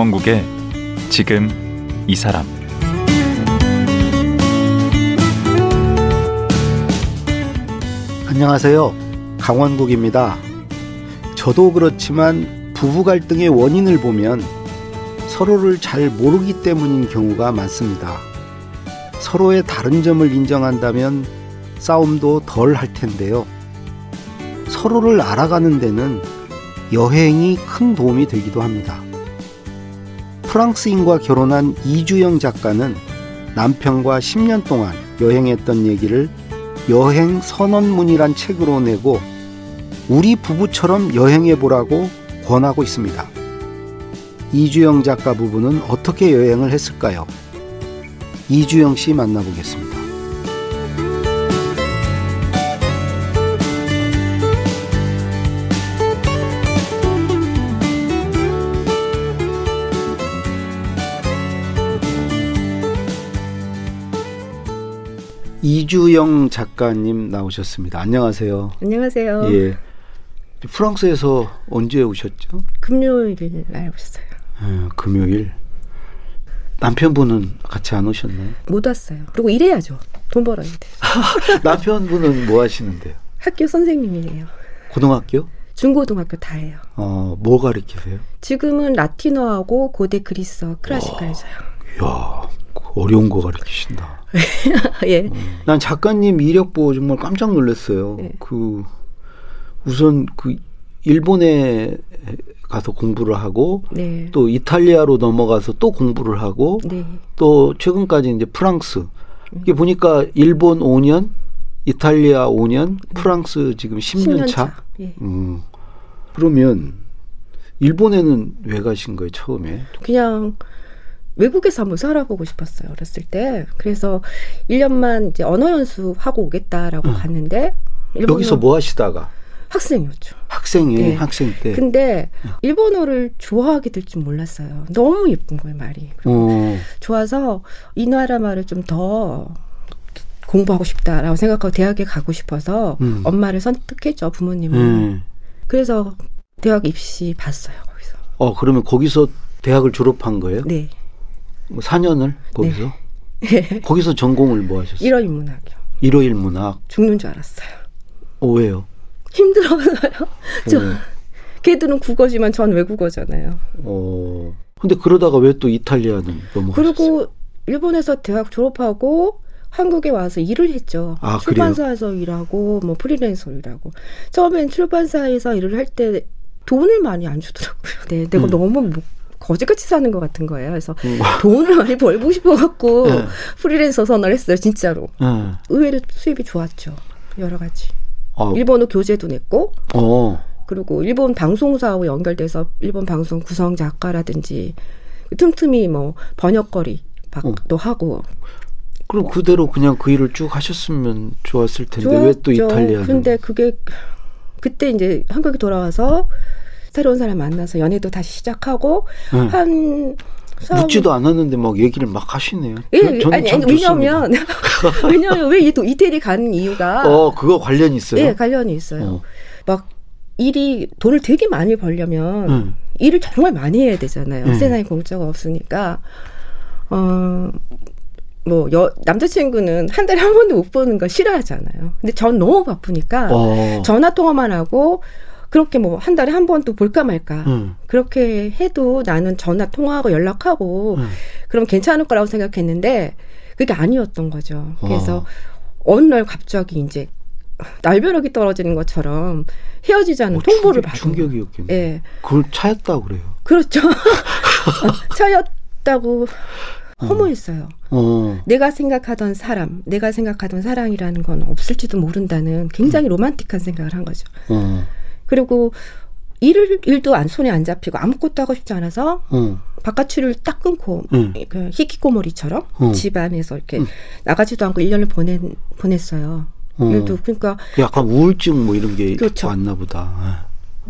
강원국의 지금 이 사람 안녕하세요. 강원국입니다. 저도 그렇지만 부부 갈등의 원인을 보면 서로를 잘 모르기 때문인 경우가 많습니다. 서로의 다른 점을 인정한다면 싸움도 덜 할 텐데요. 서로를 알아가는 데는 여행이 큰 도움이 되기도 합니다. 프랑스인과 결혼한 이주영 작가는 남편과 10년 동안 여행했던 얘기를 여행 선언문이란 책으로 내고 우리 부부처럼 여행해 보라고 권하고 있습니다. 이주영 작가 부부는 어떻게 여행을 했을까요? 이주영 씨 만나보겠습니다. 이주영 작가님 나오셨습니다. 안녕하세요. 안녕하세요. 예. 프랑스에서 언제 오셨죠? 금요일 날 오셨어요. 예, 금요일. 남편분은 같이 안 오셨나요? 못 왔어요. 그리고 일해야죠. 돈 벌어야 돼. 남편분은 뭐 하시는데요? 학교 선생님이에요. 고등학교? 중고등학교 다 해요. 어, 뭐 가르치세요? 지금은 라틴어하고 고대 그리스어 클래식 가르쳐요. 이야, 어려운 거 가르치신다. 예. 난 작가님 이력 보고 정말 깜짝 놀랐어요. 네. 그 우선 그 일본에 가서 공부를 하고 네. 또 이탈리아로 넘어가서 또 공부를 하고 네. 또 최근까지 이제 프랑스 이게 보니까 일본 5년, 이탈리아 5년, 프랑스 지금 10년, 10년 차. 차. 예. 음. 그러면 일본에는 왜 가신 거예요 처음에? 그냥 외국에서 한번 살아보고 싶었어요. 어렸을 때. 그래서 1년만 이제 언어 연수하고 오겠다라고 응. 갔는데 여기서 뭐 하시다가 학생이었죠. 학생이 네. 학생 때. 근데 일본어를 좋아하게 될 줄 몰랐어요. 너무 예쁜 거예요, 말이. 어. 좋아서 이 나라 말을 좀 더 공부하고 싶다라고 생각하고 대학에 가고 싶어서 음. 엄마를 선택했죠, 부모님은. 음. 그래서 대학 입시 봤어요, 거기서. 어 그러면 거기서 대학을 졸업한 거예요? 네. 뭐 4년을 거기서? 거기서 전공을 뭐 하셨어요? 일월 인문학이요. 일요일 문학. 죽는 줄 알았어요. 어, 왜요? 힘들어서요. 저 어. 걔들은 국어지만 전 외국어잖아요. 어. 근데 그러다가 왜 또 이탈리아는 넘어가셨어요? 그리고 일본에서 대학 졸업하고 한국에 와서 일을 했죠. 아, 출판사에서 일하고 뭐 프리랜서로 일하고 처음엔 출판사에서 일을 할 때 돈을 많이 안 주더라고요. 네, 내가 음. 너무 뭐 거지같이 사는 것 같은 거예요. 그래서 음. 돈을 많이 벌고 싶어갖고 네. 프리랜서 선언을 했어요. 진짜로. 예. 의외로 수입이 좋았죠. 여러 가지. 어. 일본어 교재도 냈고 어. 그리고 일본 방송사하고 연결돼서 일본 방송 구성 작가라든지 틈틈이 뭐 번역거리 박도 하고 그럼 그대로 그냥 그 일을 쭉 하셨으면 좋았을 텐데 왜또 좋았죠. 이탈리아는? 근데 그게 그때 이제 한국에 돌아와서 새로운 사람 만나서 연애도 다시 시작하고 응. 한 사람- 묻지도 않았는데 막 얘기를 막 하시네요. 예, 전- 아니, 참 아니 좋습니다. 왜냐면 왜냐면 왜 이- 또 이태리 가는 이유가 어 그거 관련이 있어요. 예 관련이 있어요. 어. 막 일이 돈을 되게 많이 벌려면 응. 일을 정말 많이 해야 되잖아요. 음. 세상에 공짜가 없으니까. 어, 뭐, 여, 남자친구는 한 달에 한 번도 못 보는 거 싫어하잖아요. 근데 전 너무 바쁘니까 어. 전화 통화만 하고 그렇게 뭐 한 달에 한 번도 볼까 말까. 응. 그렇게 해도 나는 전화 통화하고 연락하고 응. 그럼 괜찮을 거라고 생각했는데 그게 아니었던 거죠. 그래서 어. 어느 날 갑자기 이제 날벼락이 떨어지는 것처럼 헤어지자는 어, 통보를 충격- 받은 충격이었겠네. 예. 그걸 차였다 그래요. 그렇죠. 차였다고 허무했어요. 어. 내가 생각하던 사람, 내가 생각하던 사랑이라는 건 없을지도 모른다는 굉장히 음. 로man틱한 생각을 한 거죠. 어. 그리고 일을 일도 안 손에 안 잡히고 아무것도 하고 싶지 않아서 어. 바깥출을 딱 끊고 응. 그 히키코모리처럼 어. 집안에서 이렇게 응. 나가지도 않고 1년을 보낸 보냈어요. 어. 일도 그러니까 약간 우울증 뭐 이런 게 그렇죠. 왔나 보다.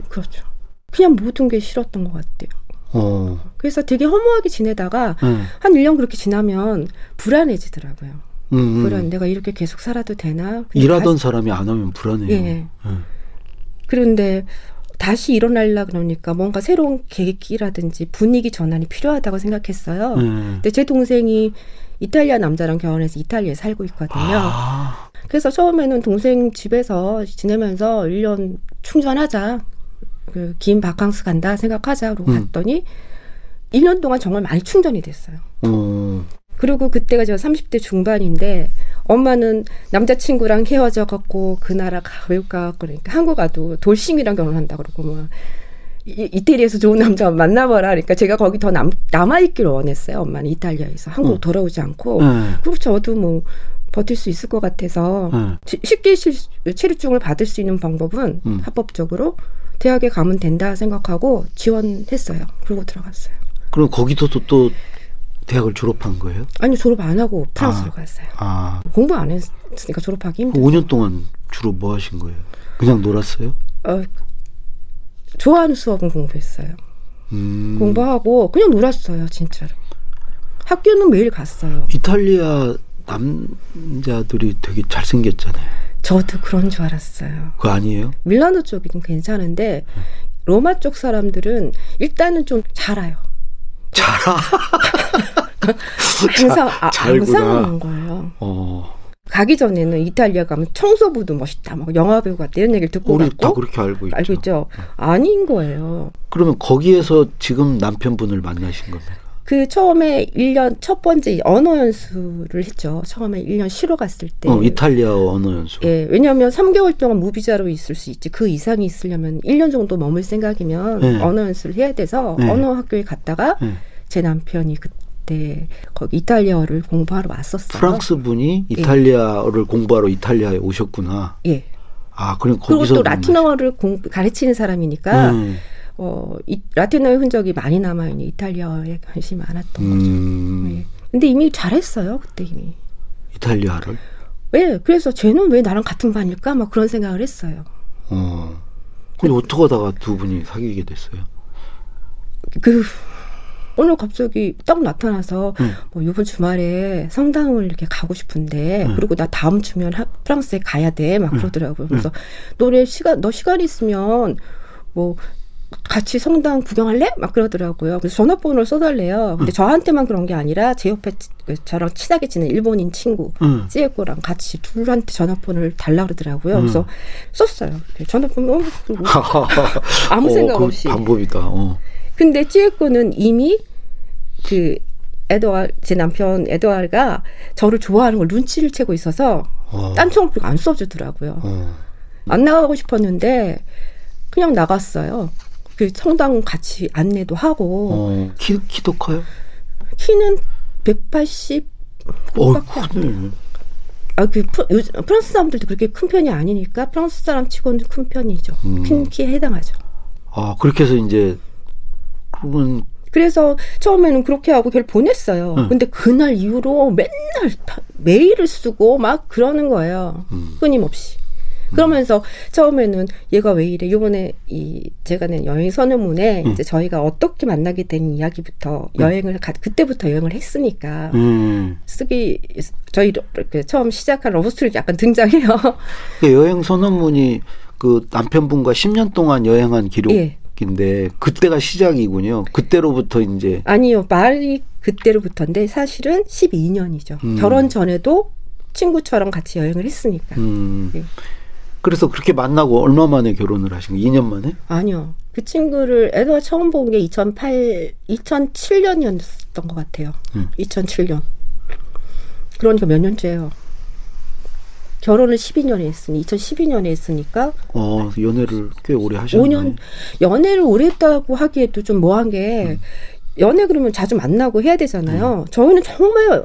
그렇죠. 그냥 모든 게 싫었던 것 같아요. 어. 그래서 되게 허무하게 지내다가 응. 한 1년 그렇게 지나면 불안해지더라고요. 음, 음. 불안, 내가 이렇게 계속 살아도 되나? 일하던 가- 사람이 안 하면 불안해요. 예. 응. 그런데 다시 일어나려 그러니까 뭔가 새로운 계기라든지 분위기 전환이 필요하다고 생각했어요. 음. 근데 제 동생이 이탈리아 남자랑 결혼해서 이탈리아에 살고 있거든요. 아, 그래서 처음에는 동생 집에서 지내면서 1년 충전하자. 그 긴 바캉스 간다 생각하자. 그러고 음. 갔더니 1년 동안 정말 많이 충전이 됐어요. 어, 그리고 그때가 제가 30대 중반인데 엄마는 남자친구랑 헤어져 갖고 그 나라 가 외국 가 그러니까 한국 가도 돌싱이랑 결혼한다 그러고 뭐 이- 이태리에서 좋은 남자 만나봐라 그러니까 제가 거기 더 남, 남아있길 원했어요 엄마는 이탈리아에서 한국 어. 돌아오지 않고 네. 그리고 저도 뭐 버틸 수 있을 것 같아서 네. 시- 쉽게 실- 체류증을 받을 수 있는 방법은 음. 합법적으로 대학에 가면 된다 생각하고 지원했어요 그리고 들어갔어요 그럼 거기서도 또 대학을 졸업한 거예요? 아니 졸업 안 하고 프랑스로 아. 갔어요 아, 공부 안 했으니까 졸업하기 힘들어. 5년 동안 주로 뭐 하신 거예요? 그냥 놀았어요? 어, 좋아하는 수업은 공부했어요. 음. 공부하고 그냥 놀았어요, 진짜로. 학교는 매일 갔어요. 이탈리아 남자들이 되게 잘생겼잖아요. 저도 그런 줄 알았어요. 그거 아니에요? 밀라노 쪽이긴 괜찮은데 로마 쪽 사람들은 일단은 좀잘 알아요. 잘 항상 아, 잘구나. 그런 거예요. 어, 가기 전에는 이탈리아 가면 청소부도 멋있다, 막 영화 배우 같다 이런 얘기를 듣고 우리 다 갔고 그렇게 알고 있죠. 알고 있죠. 아닌 거예요. 그러면 거기에서 지금 남편분을 만나신 겁니까? 그 처음에 1년 첫 번째 언어 연수를 했죠. 처음에 1년 쉬러 갔을 때. 어, 이탈리아어 언어 연수. 예, 왜냐하면 3개월 동안 무비자로 있을 수 있지. 그 이상이 있으려면 1년 정도 머물 생각이면 네. 언어 연수를 해야 돼서 네. 언어 학교에 갔다가 네. 제 남편이 그때 거기 이탈리아어를 공부하러 왔었어요. 프랑스 분이 이탈리아어를 공부하러 이탈리아에 오셨구나. 예. 아, 그럼 그리고 거기서 또 라틴어를 공, 가르치는 사람이니까 음, 어, 이, 라틴어의 흔적이 많이 남아있는 이탈리아어에 관심이 많았던 거죠. 음, 예. 근데 이미 잘했어요. 그때 이미. 이탈리아를. 왜? 그래서 쟤는 왜 나랑 같은 반일까? 막 그런 생각을 했어요. 어. 근데 어떻게 하다가 두 분이 사귀게 됐어요? 그 오늘 갑자기 딱 나타나서 음. 뭐 이번 주말에 성당을 이렇게 가고 싶은데 음. 그리고 나 다음 주면 하- 프랑스에 가야 돼막 음. 그러더라고요. 그래서 너네 시간 너 시간 있으면 뭐 같이 성당 구경할래? 막 그러더라고요. 그래서 전화번호를 써달래요. 음. 근데 저한테만 그런 게 아니라 제 옆에 치- 그 저랑 친하게 지낸 일본인 친구 응. 찌에코랑 같이 둘한테 전화번호를 달라 그러더라고요. 음. 그래서 썼어요. 이렇게 전화번호 어, 뭐 아무 어, 생각 그 없이. 방법이다. 어. 근데 찌에코는 이미 그 에드와 제 남편 에드와르가 저를 좋아하는 걸 눈치를 채고 있어서 어. 딴청을 안 써주더라고요. 어. 안 나가고 싶었는데 그냥 나갔어요. 그 성당 같이 안내도 하고 어. 키, 키도 커요? 키는 180 어, 크네. 아 그 프랑스 사람들도 그렇게 큰 편이 아니니까 프랑스 사람 치고는 큰 편이죠. 음. 큰 키에 해당하죠. 아, 그렇게 해서 이제, 그러면, 그래서 처음에는 그렇게 하고 걔를 보냈어요. 응. 근데 그날 이후로 맨날 파- 메일을 쓰고 막 그러는 거예요. 음. 끊임없이. 그러면서 처음에는 얘가 왜 이래? 요번에 이 제가 낸 여행 선언문에 음. 이제 저희가 어떻게 만나게 된 이야기부터 여행을 가, 그때부터 여행을 했으니까 음. 쓰기 저희 이렇게 처음 시작한 러브스토리 약간 등장해요. 그 여행 선언문이 그 남편분과 10년 동안 여행한 예. 기록인데, 그때가 시작이군요. 그때로부터 이제, 아니요, 말이 그때로부터인데 사실은 12년이죠. 음. 결혼 전에도 친구처럼 같이 여행을 했으니까. 음. 예. 그래서 그렇게 만나고 얼마 만에 결혼을 하신 거예요? 2년 만에? 아니요. 그 친구를 에드와 처음 본 게 2008, 2007년이었던 것 같아요. 음. 2007년. 그러니까 몇 년째예요. 결혼을 12년에 했으니 2012년에 했으니까 어, 연애를 꽤 오래 하셨네. 5년 연애를 오래 했다고 하기에도 좀 뭐한 게 연애 그러면 자주 만나고 해야 되잖아요. 저희는 정말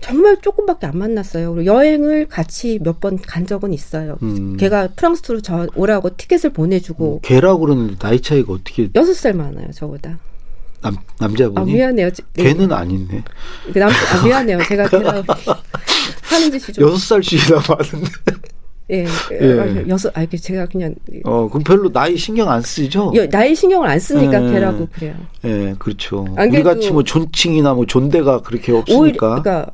정말 조금밖에 안 만났어요. 그리고 여행을 같이 몇 번 간 적은 있어요. 음. 걔가 프랑스로 저 오라고 티켓을 보내주고 걔라고 그러는데 나이 차이가 어떻게 여섯 살 많아요, 저보다. 남, 아 남자분이? 미안해요. 지- 네. 걔는 아니네. 그 남, 아 미안해요. 제가 걔랑 하는 짓이 좀 여섯 살씩이나 많은데. 예, 예. 아, 여섯 아 이게 제가 그냥 어, 그럼 별로 나이 신경 안 쓰죠? 여- 나이 신경을 안 쓰니까 예. 걔라고 그래요. 예, 그렇죠. 안 우리 같이 뭐 존칭이나 뭐 존대가 그렇게 오히려 없으니까. 그러니까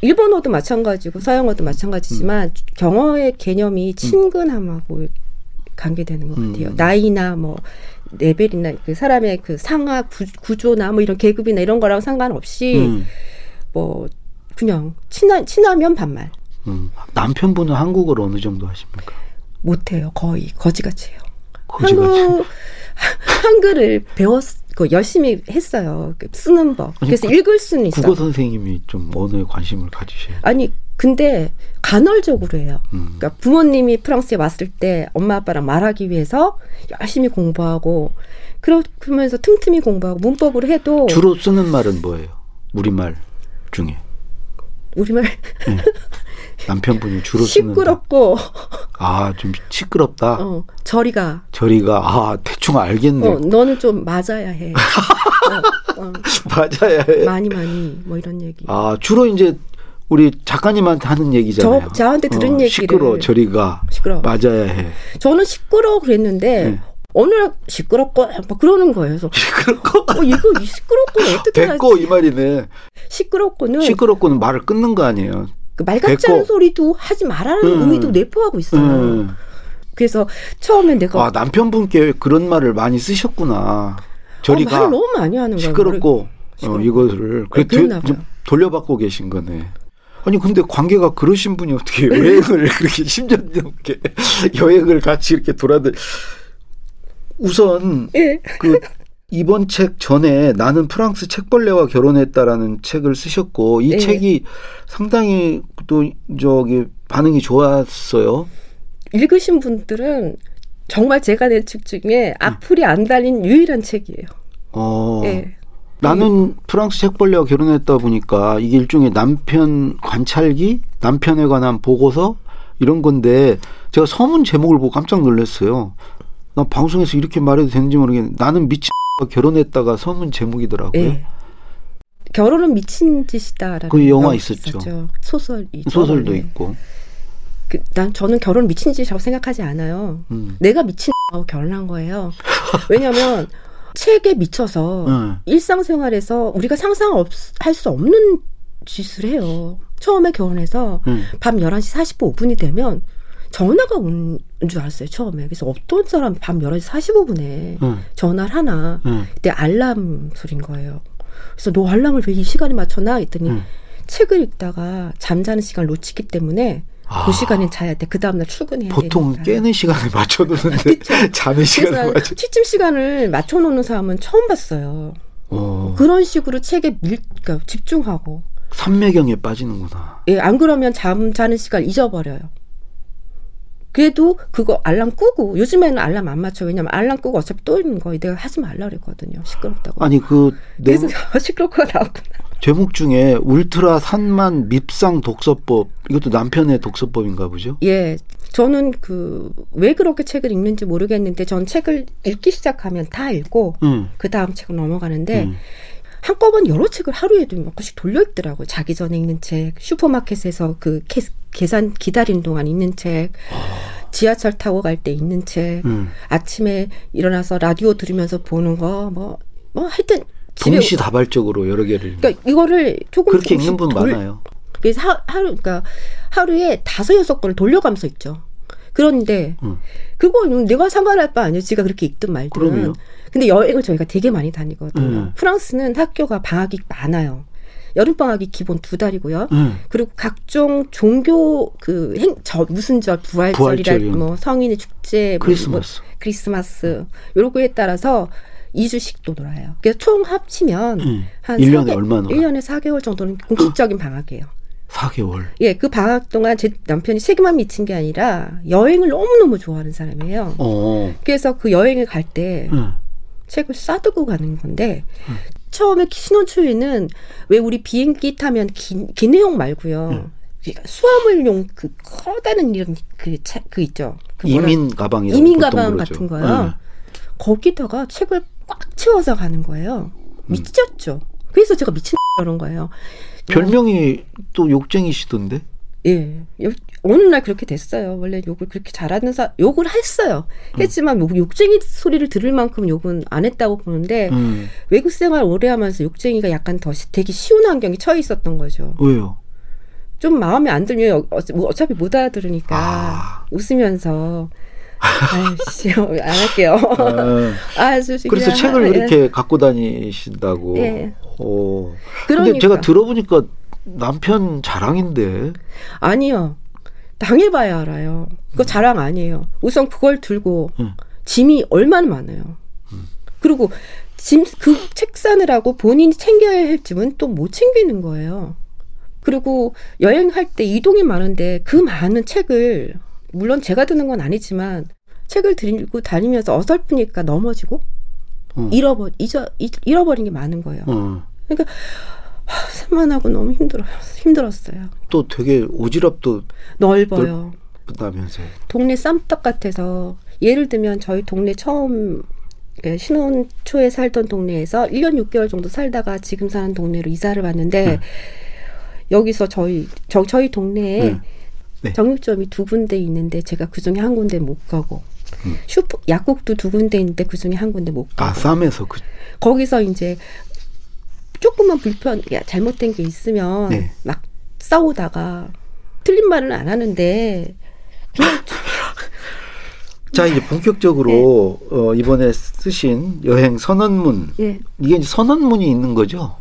일본어도 마찬가지고 서양어도 마찬가지지만 경어의 개념이 친근함하고 관계되는 것 같아요. 음. 나이나 뭐 레벨이나 그 사람의 그 상하 구, 구조나 뭐 이런 계급이나 이런 거랑 상관없이 음. 뭐 그냥 친하 친하면 반말 음. 남편분은 한국어를 어느 정도 하십니까? 못해요. 거의 거지같이 해요. 거지같이. 한국 한글을 배웠 그 열심히 했어요. 그 쓰는 법. 그래서 구- 읽을 수는 있어. 국어 선생님이 좀 언어에 관심을 가지셔야 돼요. 아니 근데 간헐적으로 해요. 음. 그러니까 부모님이 프랑스에 왔을 때 엄마 아빠랑 말하기 위해서 열심히 공부하고 그러- 그러면서 틈틈이 공부하고 문법으로 해도 주로 쓰는 말은 뭐예요? 우리말 중에 우리말 남편분이 주로 시끄럽고 아 좀 시끄럽다. 어, 저리가 저리가 아 대충 알겠네. 어, 너는 좀 맞아야 해. 어, 어, 맞아야 해. 많이 많이 뭐 이런 얘기. 아 주로 이제 우리 작가님한테 하는 얘기잖아요. 저- 저한테 들은 얘기를- 시끄러 저리가 시끄러. 맞아야 해. 저는 시끄러워 그랬는데 네. 어느 날 시끄럽고 막 그러는 거예요. 그래서 시끄럽고 어 이거 이 시끄럽고는 어떻게 됐고 하지? 이 말이네. 시끄럽고는 시끄럽고는 말을 끊는 거 아니에요. 그말 같지. 않은 소리도 하지 말라는 음. 의미도 내포하고 있어요. 음. 그래서 처음에 내가 아 남편분께 그런 말을 많이 쓰셨구나. 어, 저리가 말을 너무 많이 하는 거예요. 시끄럽고 어. 이것을 그 네, 그랬나 봐요. 돌려받고 계신 거네. 아니 근데 관계가 그러신 분이 어떻게 여행을 그렇게 10년 넘게 여행을 같이 이렇게 돌아들 우선 예. 그 이번 책 전에 나는 프랑스 책벌레와 결혼했다라는 책을 쓰셨고 이 네. 책이 상당히 또 저기 반응이 좋았어요. 읽으신 분들은 정말 제가 낸 책 중에 악플이 안 달린 유일한 책이에요. 어. 예. 나는 프랑스 책벌레와 결혼했다 보니까 이게 일종의 남편 관찰기, 남편에 관한 보고서 이런 건데 제가 서문 제목을 보고 깜짝 놀랐어요. 나 방송에서 이렇게 말해도 되는지 모르겠는데 나는 미친 결혼했다가 서문 제목이더라고요. 예. 결혼은 미친 짓이다라는 그 영화 영화 있었죠. 소설이죠. 소설도 네. 있고. 그, 난 저는 결혼 미친 짓이라고 생각하지 않아요. 음. 내가 미친 하고 결혼한 거예요. 왜냐하면 책에 미쳐서 응. 일상생활에서 우리가 상상 할 수 없는 짓을 해요. 처음에 결혼해서 응. 밤 11시 45분이 되면 전화가 온 줄 알았어요, 처음에. 그래서 어떤 사람 밤 11시 45분에 응. 전화를 하나. 응. 그때 알람 소린 거예요. 그래서 너 알람을 왜 이 시간에 맞춰놔? 했더니 응. 책을 읽다가 잠자는 시간을 놓치기 때문에 아. 그 시간엔 자야 돼. 그 다음날 출근해야 돼. 보통 깨는 시간에 맞춰놓는데 자는 시간에 그래서 맞춰. 취침 시간을 맞춰놓는 사람은 처음 봤어요. 어. 그런 식으로 책에 밀, 그러니까 집중하고. 삼매경에 빠지는구나. 예, 안 그러면 잠 자는 시간 잊어버려요. 그래도 그거 알람 끄고 요즘에는 알람 안 맞춰 왜냐면 알람 끄고 어차피 또 있는 거 내가 하지 말라 그랬거든요 시끄럽다고 아니 그 내, 그래서 시끄럽고 나왔구나 제목 중에 울트라 산만 밉상 독서법 이것도 남편의 독서법인가 보죠? 예 저는 그 왜 그렇게 책을 읽는지 모르겠는데 전 책을 읽기 시작하면 다 읽고 응. 그 다음 책을 넘어가는데 응. 한꺼번에 여러 책을 하루에도 몇 권씩 돌려 읽더라고요. 자기 전에 읽는 책, 슈퍼마켓에서 그 캐- 계산 기다리는 동안 읽는 책, 지하철 타고 갈때 읽는 책, 응. 아침에 일어나서 라디오 들으면서 보는 거, 뭐, 뭐 하여튼 동시다발적으로 여러 개를 그러니까 이거를 조금 그렇게 읽는 분 돌- 많아요. 그래서 하, 하루 그러니까 하루에 다섯 여섯 권을 돌려가면서 읽죠. 그런데 응. 그거는 내가 상관할 바 아니에요. 지가 그렇게 읽든 말든. 그럼요. 근데 여행을 저희가 되게 많이 다니거든요. 음. 프랑스는 학교가 방학이 많아요. 여름 방학이 기본 두 달이고요. 응. 그리고 각종 종교 그 행, 저 무슨 절 부활절이라 부활절, 뭐 성인의 축제, 뭐, 크리스마스. 뭐 크리스마스 요런 거에 따라서 2주씩 또 놀아요. 그래서 총 합치면 응. 한 1년에 4개, 얼마나? 1년에 4개월 정도는 공식적인 방학이에요. 4개월. 예, 그 방학 동안 제 남편이 책에만 미친 게 아니라 여행을 너무너무 좋아하는 사람이에요. 어. 그래서 그 여행을 갈때 응. 책을 싸두고 가는 건데 처음에 신혼 초에는 왜 우리 비행기 타면 기, 기내용 말고요. 응. 그러니까 수화물용 그 커다란 이런 그, 차, 그 있죠. 그 이민 가방이 이민 가방 같은 거요. 거기다가 책을 꽉 채워서 가는 거예요. 미쳤죠. 그래서 제가 미친 그런 거예요. 별명이 또 욕쟁이시던데. 예. 요- 어느 날 그렇게 됐어요. 원래 욕을 그렇게 잘하는 사, 욕을 했어요. 했지만 뭐 욕쟁이 소리를 들을 만큼 욕은 안 했다고 보는데 응. 외국 생활 오래 하면서 욕쟁이가 약간 더 시- 되게 쉬운 환경에 처해 있었던 거죠. 왜요? 좀 마음에 안 들면 어, 뭐 어차피 못 알아들으니까 아. 웃으면서 아이씨, 안 할게요. 아, 아, 그래서 책을 하- 예. 이렇게 갖고 다니신다고. 예. 오. 그러니까. 근데 제가 들어보니까 남편 자랑인데. 아니요. 당해봐야 알아요. 그거 자랑 아니에요. 우선 그걸 들고 음. 짐이 얼마나 많아요. 그리고 짐, 그책 사느라고 본인이 챙겨야 할 짐은 또 못 챙기는 거예요. 그리고 여행할 때 이동이 많은데 그 많은 책을, 물론 제가 드는 건 아니지만 책을 들고 다니면서 어설프니까 넘어지고 음. 잃어버, 잊어, 잊- 잃어버린 게 많은 거예요. 어. 산만하고 너무 힘들어요. 힘들었어요. 또 되게 오지랖도 넓어요. 나면서. 동네 쌈떡 같아서 예를 들면 저희 동네 처음 그 신혼 초에 살던 동네에서 1년 6개월 정도 살다가 지금 사는 동네로 이사를 왔는데 네. 여기서 저희 저, 저희 동네에 네. 네. 정육점이 두 군데 있는데 제가 그 중에 한 군데 못 가고 음. 슈퍼 약국도 두 군데 있는데 그 중에 한 군데 못 아, 가고 쌈에서 그. 거기서 이제 조금만 불편 야, 잘못된 게 있으면 네. 막 싸우다가 틀린 말은 안 하는데 자, 이제 본격적으로 네. 어, 이번에 쓰신 여행 선언문. 예. 이게 이제 선언문이 있는 거죠?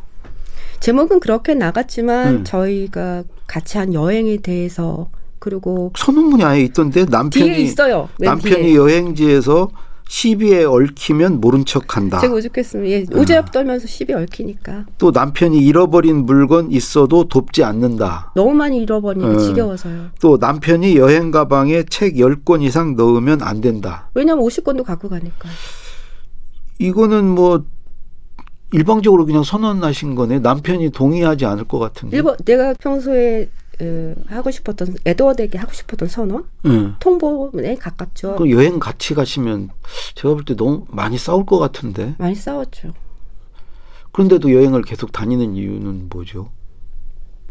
제목은 그렇게 나갔지만 음. 저희가 같이 한 여행에 대해서 그리고 선언문이 아예 있던데 남편이 남편이 뒤에. 여행지에서 시비에 얽히면 모른 척한다. 제가 오죽했으면 예, 아. 오지랖 떨면서 시비 얽히니까 또 남편이 잃어버린 물건 있어도 돕지 않는다. 너무 많이 잃어버리니까 음. 지겨워서요. 또 남편이 여행 가방에 책 10권 이상 넣으면 안 된다. 왜냐면 50권도 갖고 가니까. 이거는 뭐 일방적으로 그냥 선언하신 거네. 남편이 동의하지 않을 것 같은데. 일본 내가 평소에 어, 하고 싶었던 에드워드에게 하고 싶었던 선언 응. 통보에 가깝죠. 그 여행 같이 가시면 제가 볼 때 너무 많이 싸울 것 같은데. 많이 싸웠죠. 그런데도 여행을 계속 다니는 이유는 뭐죠?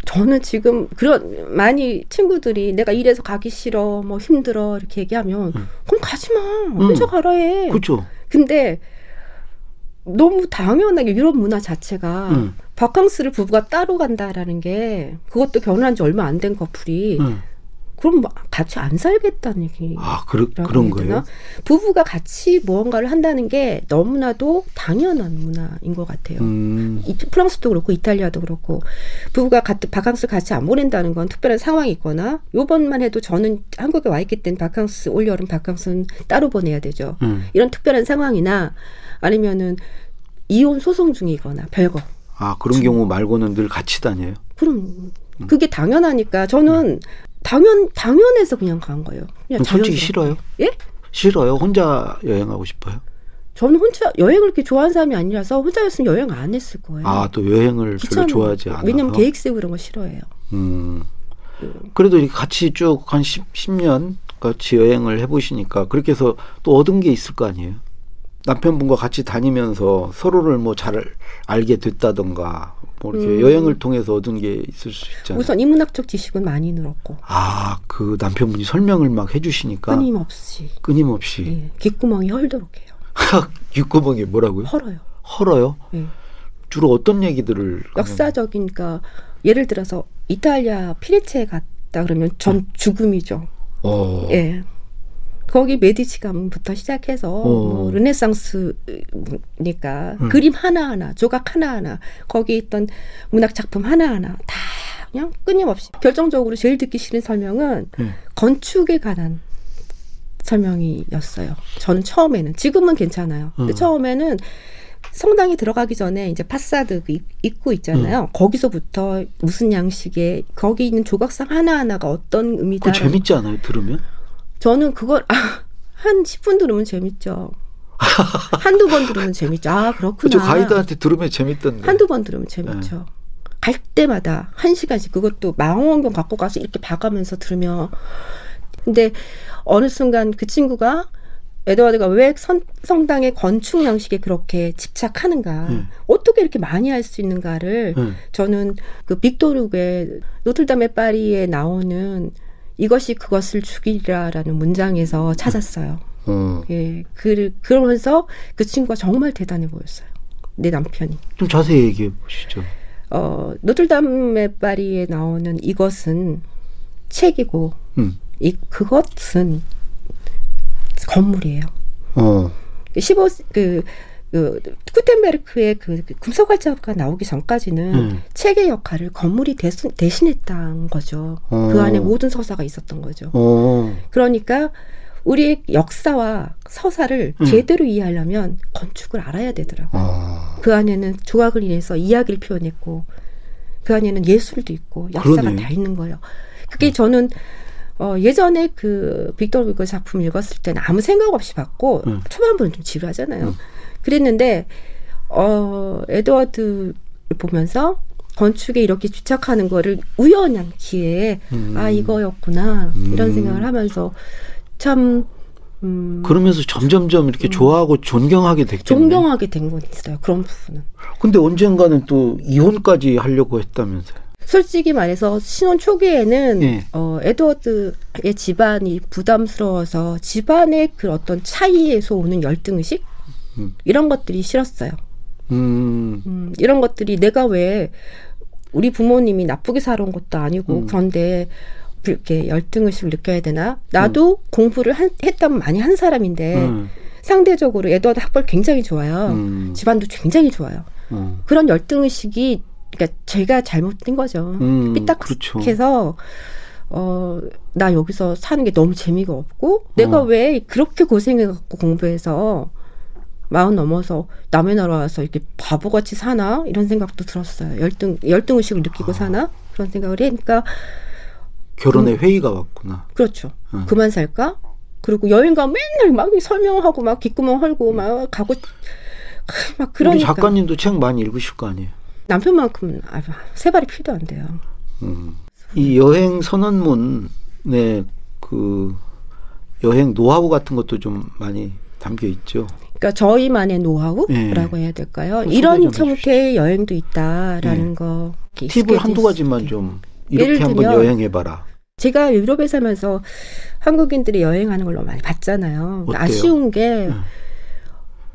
저는 지금 그런 많이 친구들이 내가 이래서 가기 싫어 뭐 힘들어 이렇게 얘기하면 음. 그럼 가지 마 혼자 가라 해. 그렇죠. 근데 너무 당연하게 유럽 문화 자체가 응. 바캉스를 부부가 따로 간다라는 게 그것도 결혼한 지 얼마 안 된 커플이 응. 그럼 뭐 같이 안 살겠다는 얘기. 아, 그러, 그런? 거예요? 부부가 같이 무언가를 한다는 게 너무나도 당연한 문화인 것 같아요. 음, 이 프랑스도 그렇고 이탈리아도 그렇고 부부가 같은 바캉스 같이 안 보낸다는 건 특별한 상황이 있거나 요번만 해도 저는 한국에 와 있기 때문에 바캉스 올 여름 바캉스는 따로 보내야 되죠. 음. 이런 특별한 상황이나 아니면은 이혼 소송 중이거나 별거. 아, 그런 경우 말고는 늘 같이 다녀요? 그럼 음. 그게 당연하니까 저는 당연 당연해서 그냥 간 거예요. 그냥 솔직히. 싫어요? 예? 싫어요? 혼자 여행하고 싶어요? 저는 혼자 여행을 그렇게 좋아하는 사람이 아니라서 혼자였으면 여행 안 했을 거예요. 아, 또 여행을 별로. 좋아하지 않아서? 왜냐면 계획 세우고 그런 거 싫어해요. 음. 그래도 이렇게 같이 쭉한 10, 10 년 같이 여행을 해보시니까 그렇게 해서 또 얻은 게 있을 거 아니에요? 남편분과 같이 다니면서 서로를 뭐 잘 알게 됐다던가 뭐 이렇게 음. 여행을 통해서 얻은 게 있을 수 있잖아요. 우선 인문학적 지식은 많이 늘었고 아, 그 남편분이 설명을 막 해주시니까 끊임없이 끊임없이 예, 귓구멍이 헐도록 해요. 귓구멍이 뭐라고요? 헐어요. 헐어요? 예. 주로 어떤 얘기들을 역사적인 그러니까 예를 들어서 이탈리아 피레체에 갔다 그러면 전 죽음이죠. 어. 예. 거기 메디치 가문부터 시작해서 어. 뭐 르네상스니까 음. 그림 하나하나 조각 하나하나 거기 있던 문학 작품 하나하나 다 그냥 끊임없이 결정적으로 제일 듣기 싫은 설명은 예. 건축에 관한 설명이었어요. 저는 처음에는 지금은 괜찮아요. 근데 음. 처음에는 성당에 들어가기 전에 이제 파사드 그 입- 입구 있잖아요. 음. 거기서부터 무슨 양식의 거기 있는 조각상 하나하나가 어떤 의미다. 그거 재밌지 않아요? 들으면? 저는 그걸 아, 한 10분 들으면 재밌죠. 한두 번 들으면 재밌죠. 아, 그렇구나. 그저 가이드한테 들으면 재밌던데. 한두 번 들으면 재밌죠. 갈 때마다 한 시간씩 그것도 망원경 갖고 가서 이렇게 봐가면서 들으면 근데 어느 순간 그 친구가 에드워드가 왜 선- 성당의 건축 양식에 그렇게 집착하는가 음. 어떻게 이렇게 많이 할 수 있는가를 음. 저는 그 빅토르의 노틀담의 파리에 나오는 이것이 그것을 죽이라라는 문장에서 찾았어요. 어. 예, 그 그러면서 그 친구가 정말 대단해 보였어요. 내 남편이. 좀 자세히 얘기해 보시죠. 어, 노틀담의 파리에 나오는 이것은 책이고 음. 이 그것은 건물이에요. 어. 15, 그, 그, 구텐베르크의 그, 그 금속 활자가 나오기 전까지는 음. 책의 역할을 건물이 대신, 대신했던 거죠. 어. 그 안에 모든 서사가 있었던 거죠. 어. 그러니까 우리의 역사와 서사를 음. 제대로 이해하려면 건축을 알아야 되더라고요. 아. 그 안에는 조각을 인해서 이야기를 표현했고 그 안에는 예술도 있고 역사가 그러네. 다 있는 거예요. 그게 저는 어, 예전에 그 빅토르 위고 작품 읽었을 때는 아무 생각 없이 봤고 음. 초반부는 좀 지루하잖아요. 음. 그랬는데 어, 에드워드를 보면서 건축에 이렇게 집착하는 거를 우연한 기회에 음. 아 이거였구나 이런 음. 생각을 하면서 참 음, 그러면서 점점점 이렇게 좋아하고 존경하게 됐겠네. 존경하게 된 건 있어요. 그런 부분은. 근데 언젠가는 또 이혼까지 하려고 했다면서요. 솔직히 말해서 신혼 초기에는 예. 어, 에드워드의 집안이 부담스러워서 집안의 그 어떤 차이에서 오는 열등의식 음. 이런 것들이 싫었어요. 음. 음, 이런 것들이 내가 왜 우리 부모님이 나쁘게 살아온 것도 아니고 음. 그런데 이렇게 열등의식을 느껴야 되나? 나도 공부를 한, 했다면 많이 한 사람인데 음. 상대적으로 에드워드 학벌 굉장히 좋아요. 음. 집안도 굉장히 좋아요. 어. 그런 열등의식이 그러니까 제가 잘못된 거죠. 음, 삐딱해서 어, 나 여기서 사는 게 너무 재미가 없고 내가 어. 왜 그렇게 고생해 갖고 공부해서 마흔 넘어서 남의 나라 와서 이렇게 바보같이 사나 이런 생각도 들었어요. 열등 열등 의식을 느끼고 아. 사나 그런 생각을 해. 그러니까 결혼에 회의가 왔구나. 그렇죠. 음. 그만 살까? 그리고 여행 가면 맨날 막 설명하고 막 귓구멍 헐고 막 가고 막 우리 그러니까 작가님도 책 많이 읽으실 거 아니에요. 남편만큼 아, 세 발이 필요도 안 돼요. 음. 이 여행 선언문에 그 여행 노하우 같은 것도 좀 많이 담겨 있죠. 그러니까 저희만의 노하우라고 예. 해야 될까요? 좀 이런 형태의 여행도 있다라는 예. 거. 팁을 한두 수 가지만. 좀 이렇게 예를 한번 들면 여행해봐라. 제가 유럽에 살면서 한국인들이 여행하는 걸 너무 많이 봤잖아요. 어때요? 아쉬운 게막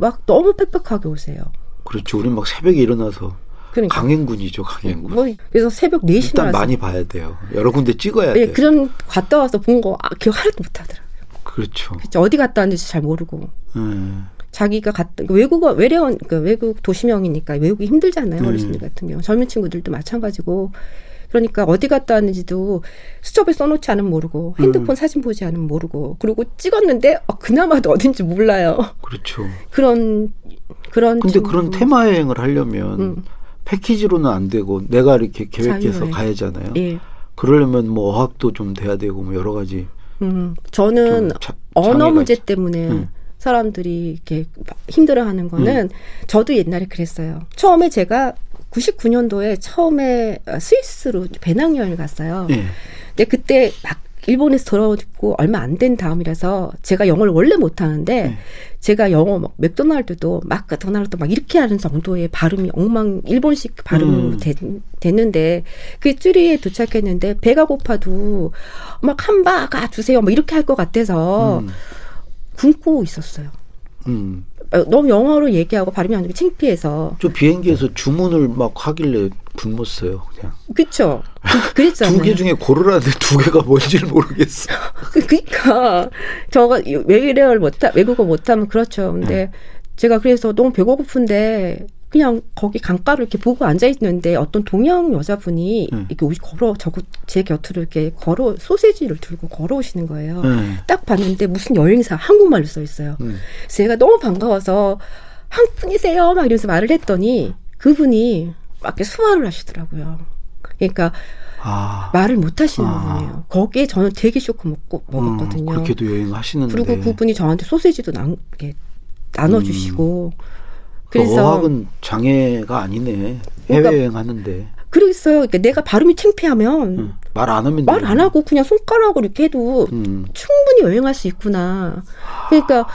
예. 너무 빽빽하게 오세요. 그렇죠. 우리 막 새벽에 일어나서 그러니까 강행군이죠, 강행군. 뭐 그래서 새벽 4시나 일단 와서 많이 봐야 돼요. 여러 군데 찍어야 예, 돼. 그런 갔다 와서 본거 아, 기억 하나도 못 하더라고요. 그렇죠. 그치, 어디 갔다 왔는지 잘 모르고 예. 자기가 갔다 그 외국어 외래원 그 외국 도시명이니까 외국이 힘들잖아요 음. 어르신들 같은 경우 젊은 친구들도 마찬가지고 그러니까 어디 갔다 왔는지도 수첩에 써놓지 않으면 모르고 핸드폰 사진 보지 않으면 모르고 그리고 찍었는데 어, 그나마도 어딘지 몰라요 그렇죠. 그런 그런 근데 친구. 그런 테마 여행을 하려면 음. 패키지로는 안 되고 내가 이렇게 계획해서. 가야잖아요. 예. 그러려면 뭐 어학도 좀 돼야 되고 뭐 여러 가지 음, 저는 좀 자- 언어 문제 있- 때문에 음. 사람들이 이렇게 힘들어하는 거는 저도 옛날에 그랬어요. 처음에 제가 99년도에 처음에 어, 스위스로 배낭여행을 갔어요. 예. 근데 그때 막 일본에서 돌아오고 얼마 안 된 다음이라서 제가 영어를 원래 못하는데 네. 제가 영어 막 맥도날드도 마크 도날드 막 이렇게 하는 정도의 발음이 엉망 일본식 발음으로 음. 되- 됐는데 그 쭈리에 도착했는데 배가 고파도 막 한바가 주세요 뭐 이렇게 할 것 같아서 음. 굶고 있었어요. 음. 어, 너무 영어로 얘기하고 발음이 안 되고 창피해서 저 비행기에서 주문을 막 하길래 굶었어요. 그냥 그쵸 그, 그랬잖아요. 두 개 중에 고르라는데 두 개가 뭔지를 모르겠어. 그- 그러니까 저가 외래어를 못하 외국어 못하면 그렇죠. 근데 네. 제가 그래서 너무 배고픈데 그냥 거기 강가를 이렇게 보고 앉아 있는데 어떤 동양 여자분이 음. 이렇게 오시 걸어 저거 제 곁으로 이렇게 걸어 소세지를 들고 걸어오시는 거예요. 네. 딱 봤는데 무슨 여행사 한국말로 써 있어요. 음. 제가 너무 반가워서 한분이세요 막 이러면서 말을 했더니 그분이 막 이렇게 수화를 하시더라고요. 그러니까 아. 말을 못 하시는 아. 분이에요. 거기에 저는 되게 쇼크 먹고 먹었거든요. 음, 그렇게도 여행하시는데. 그리고 그분이 저한테 소세지도 나, 이렇게 나눠주시고. 그 그래서 어학은 장애가 아니네. 그러니까 해외 여행 하는데. 그러겠어요. 그러니까 내가 발음이 창피하면 음. 말안 하면 말안 하고 그냥 손가락으로 이렇게 해도 음. 충분히 여행할 수 있구나. 그러니까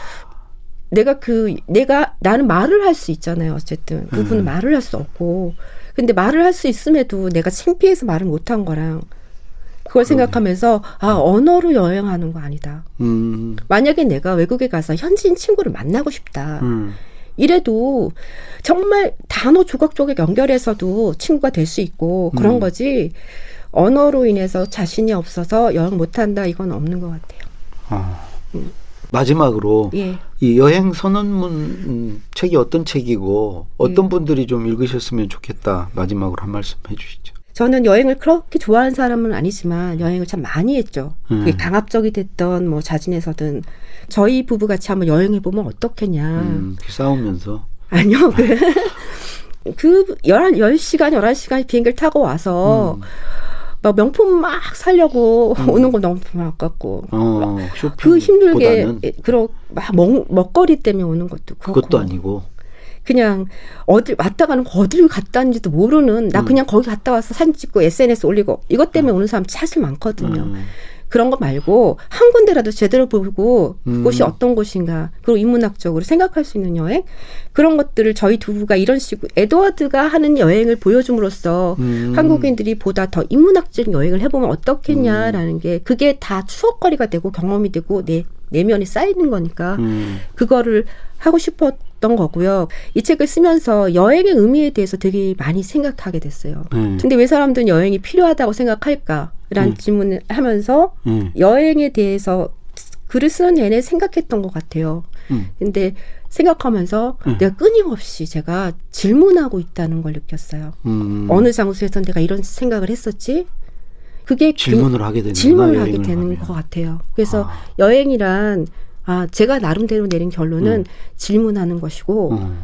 내가 그 내가 나는 말을 할 수 있잖아요. 어쨌든 그분은 음. 말을 할 수 없고 근데 말을 할 수 있음에도 내가 창피해서 말을 못한 거랑 그걸 생각하면서 아 언어로 여행하는 거 아니다. 음. 만약에 내가 외국에 가서 현지인 친구를 만나고 싶다. 음. 이래도 정말 단어 조각 조각 연결해서도 친구가 될 수 있고 그런 음. 거지 언어로 인해서 자신이 없어서 여행 못한다 이건 없는 것 같아요. 아. 마지막으로 예. 이 여행 선언문 음, 책이 어떤 책이고 어떤 예. 분들이 좀 읽으셨으면 좋겠다. 마지막으로 한 말씀 해주시죠. 저는 여행을 그렇게 좋아하는 사람은 아니지만 여행을 참 많이 했죠. 음. 그게 강압적이 됐던 뭐 자진해서든 저희 부부 같이 한번 여행해 보면 어떻겠냐. 음, 싸우면서. 아니요. 그, 그 11, 10시간, 11시간 비행기를 타고 와서 음. 막 명품 막 사려고 음. 오는 거 너무 아깝고. 어. 그 힘들게 그런 막 먹, 먹거리 때문에 오는 것도 그렇고 그것도 아니고. 그냥 어딜 왔다 가는 거 어디를 갔다 왔는지도 모르는 나 음. 그냥 거기 갔다 와서 사진 찍고 SNS 올리고 이것 때문에 오는 사람 사실 많거든요. 음. 그런 거 말고 한 군데라도 제대로 보고 음. 그곳이 어떤 곳인가 그리고 인문학적으로 생각할 수 있는 여행 그런 것들을 저희 두부가 이런 식으로 에드워드가 하는 여행을 보여줌으로써 음. 한국인들이 보다 더 인문학적인 여행을 해보면 어떻겠냐라는 게 그게 다 추억거리가 되고 경험이 되고 내 내면에 쌓이는 거니까 음. 그거를 하고 싶었 던 거고요. 이 책을 쓰면서 여행의 의미에 대해서 되게 많이 생각하게 됐어요. 네. 근데 왜 사람들은 여행이 필요하다고 생각할까 라는 음. 질문을 하면서 음. 여행에 대해서 글을 쓰는 내내 생각했던 것 같아요. 음. 근데 생각하면서 음. 내가 끊임없이 제가 질문하고 있다는 걸 느꼈어요. 음. 어느 장소에서 내가 이런 생각을 했었지? 그게 그- 질문을 하게 되는 질문을 하게 되는 것 같아요. 그래서 아. 여행이란 아 제가 나름대로 내린 결론은 음. 질문하는 것이고 어.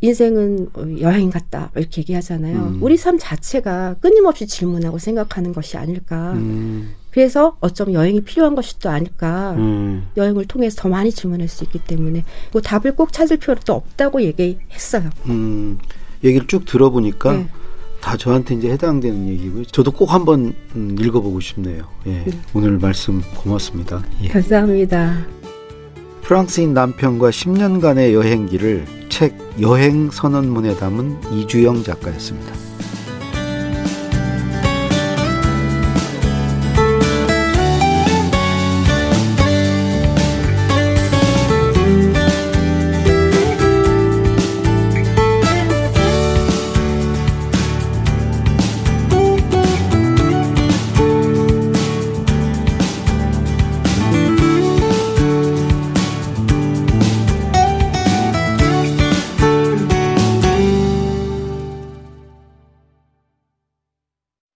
인생은 어, 여행 같다 이렇게 얘기하잖아요. 음. 우리 삶 자체가 끊임없이 질문하고 생각하는 것이 아닐까. 음. 그래서 어쩌면 여행이 필요한 것이 또 아닐까. 음. 여행을 통해서 더 많이 질문할 수 있기 때문에 그 답을 꼭 찾을 필요도 없다고 얘기했어요. 음. 얘기를 쭉 들어보니까 네. 다 저한테 이제 해당되는 얘기고요. 저도 꼭 한번 음, 읽어보고 싶네요. 예. 네. 오늘 말씀 고맙습니다. 예. 감사합니다. 프랑스인 남편과 10년간의 여행기를 책 여행 선언문에 담은 이주영 작가였습니다.